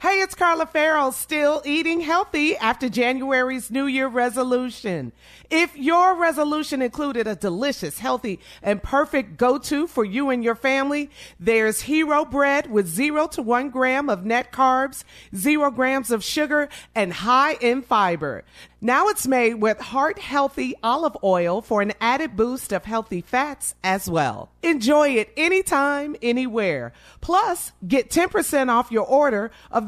Hey, it's Carla Ferrell, still eating healthy after January's New Year resolution. If your resolution included a delicious, healthy, and perfect go-to for you and your family, there's Hero Bread with zero to one gram of net carbs, zero grams of sugar, and high in fiber. Now it's made with heart healthy olive oil for an added boost of healthy fats as well. Enjoy it anytime, anywhere. Plus, get 10% off your order of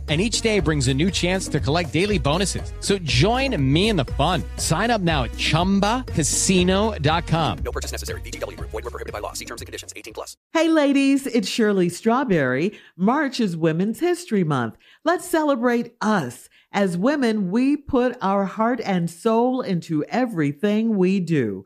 and each day brings a new chance to collect daily bonuses. So join me in the fun. Sign up now at ChumbaCasino.com. No purchase necessary. VGW. Void were prohibited by law. See terms and conditions. 18 plus. Hey ladies, it's Shirley Strawberry. March is Women's History Month. Let's celebrate us. As women, we put our heart and soul into everything we do.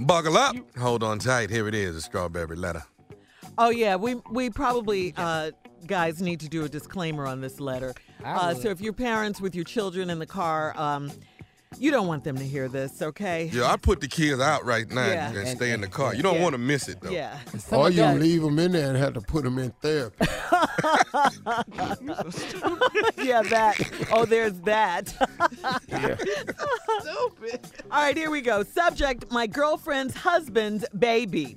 Buckle up. Hold on tight. Here it is, a strawberry letter. Oh yeah, we we probably uh, guys need to do a disclaimer on this letter. Uh, so if your parents with your children in the car, um, you don't want them to hear this, okay? Yeah, I put the kids out right now Yeah. and stay in the car. You don't Yeah. want to miss it though. Yeah. Or you leave them in there and have to put them in therapy. yeah, that. Oh, there's that. Yeah. Stupid. All right, here we go. Subject My girlfriend's husband's baby.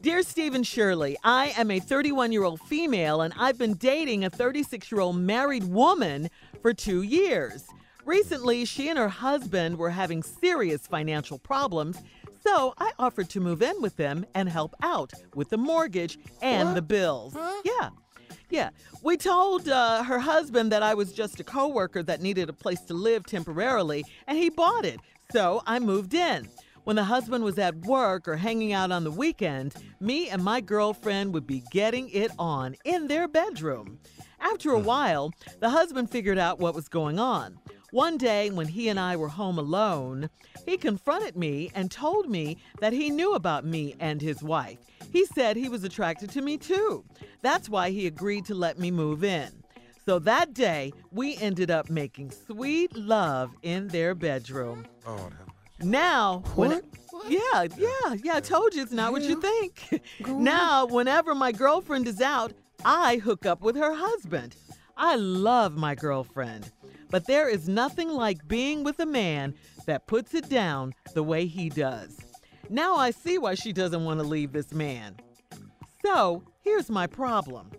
Dear Stephen Shirley, I am a 31 year old female and I've been dating a 36 year old married woman for two years. Recently, she and her husband were having serious financial problems, so I offered to move in with them and help out with the mortgage and the bills. Yeah. Yeah, we told uh, her husband that I was just a coworker that needed a place to live temporarily, and he bought it. So I moved in. When the husband was at work or hanging out on the weekend, me and my girlfriend would be getting it on in their bedroom. After a while, the husband figured out what was going on. One day, when he and I were home alone, he confronted me and told me that he knew about me and his wife. He said he was attracted to me too. That's why he agreed to let me move in. So that day, we ended up making sweet love in their bedroom. Oh, Now, when yeah, yeah, yeah, I told you it's not what you think. now, whenever my girlfriend is out, I hook up with her husband. I love my girlfriend, but there is nothing like being with a man that puts it down the way he does. Now I see why she doesn't want to leave this man. So, here's my problem.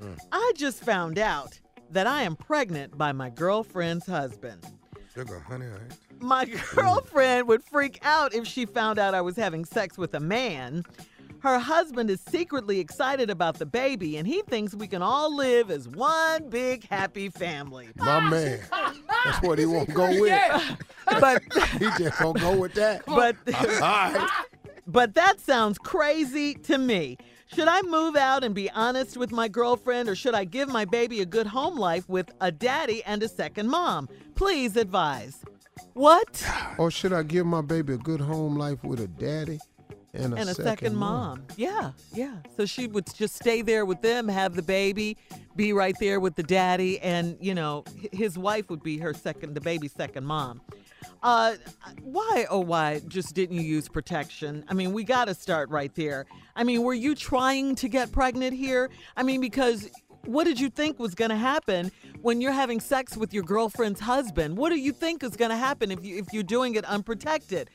Hmm. I just found out that I am pregnant by my girlfriend's husband. Sugar, honey. My girlfriend would freak out if she found out I was having sex with a man. Her husband is secretly excited about the baby, and he thinks we can all live as one big happy family. My man. That's what he won't go with. But He just gonna go with that. but All right. but that sounds crazy to me. Should I move out and be honest with my girlfriend, or should I give my baby a good home life with a daddy and a second mom? Please advise. What? Or should I give my baby a good home life with a daddy and a, and a second, mom. Yeah, yeah. So she would just stay there with them, have the baby, be right there with the daddy, and you know his wife would be her second, the baby's second mom. Uh, why oh why just didn't you use protection? I mean, we got to start right there. I mean, were you trying to get pregnant here? I mean, because what did you think was going to happen when you're having sex with your girlfriend's husband? What do you think is going to happen if you if you're doing it unprotected?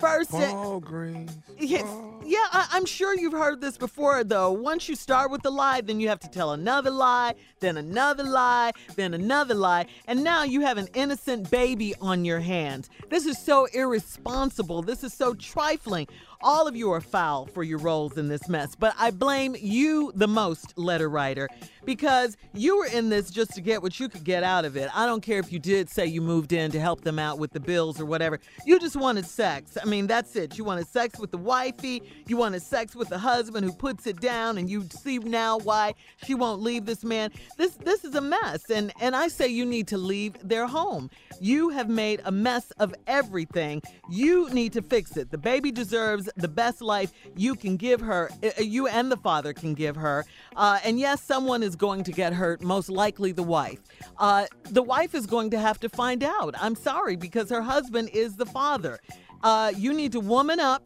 First, it- Walgreens. Yes. Yeah, I, I'm sure you've heard this before, though. Once you start with the lie, then you have to tell another lie, then another lie, then another lie, and now you have an innocent baby on your hands. This is so irresponsible. This is so trifling. All of you are foul for your roles in this mess, but I blame you the most, letter writer, because you were in this just to get what you could get out of it. I don't care if you did say you moved in to help them out with the bills or whatever. You just wanted sex. I mean, that's it. You wanted sex with the wifey, you wanted sex with the husband who puts it down, and you see now why she won't leave this man. This this is a mess, and and I say you need to leave their home. You have made a mess of everything. You need to fix it. The baby deserves the best life you can give her, uh, you and the father can give her. Uh, and yes, someone is going to get hurt, most likely the wife. Uh, the wife is going to have to find out. I'm sorry, because her husband is the father. Uh, you need to woman up.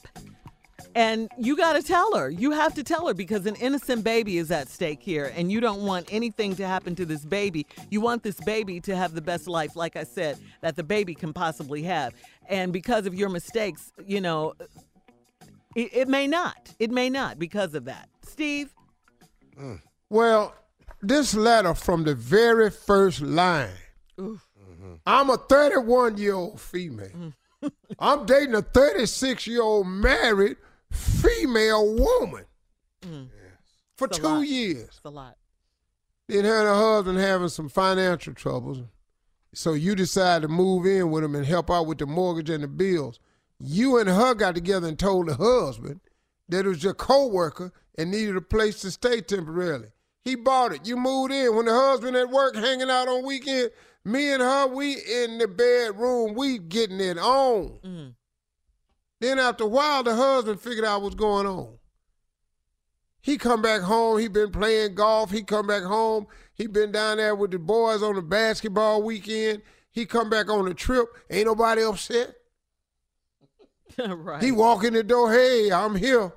And you got to tell her. You have to tell her because an innocent baby is at stake here, and you don't want anything to happen to this baby. You want this baby to have the best life, like I said, that the baby can possibly have. And because of your mistakes, you know, it, it may not. It may not because of that. Steve? Mm. Well, this letter from the very first line. Mm-hmm. I'm a 31 year old female. Mm. I'm dating a 36 year old married female woman mm. for It's two years. It's a lot. Then her and her husband having some financial troubles. So you decide to move in with him and help out with the mortgage and the bills. You and her got together and told the husband that it was your co-worker and needed a place to stay temporarily. He bought it. You moved in. When the husband at work hanging out on weekend, me and her, we in the bedroom, we getting it on. Mm-hmm. Then after a while, the husband figured out what's going on. He come back home. He been playing golf. He come back home. He been down there with the boys on the basketball weekend. He come back on the trip. Ain't nobody upset. right. He walk in the door. Hey, I'm here.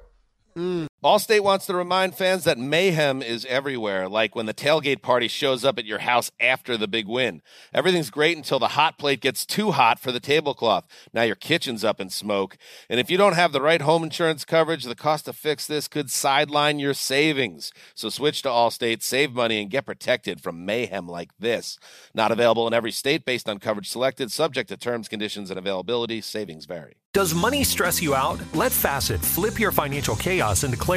Mm. Allstate wants to remind fans that mayhem is everywhere, like when the tailgate party shows up at your house after the big win. Everything's great until the hot plate gets too hot for the tablecloth. Now your kitchen's up in smoke. And if you don't have the right home insurance coverage, the cost to fix this could sideline your savings. So switch to Allstate, save money, and get protected from mayhem like this. Not available in every state based on coverage selected, subject to terms, conditions, and availability. Savings vary. Does money stress you out? Let Facet flip your financial chaos into clarity.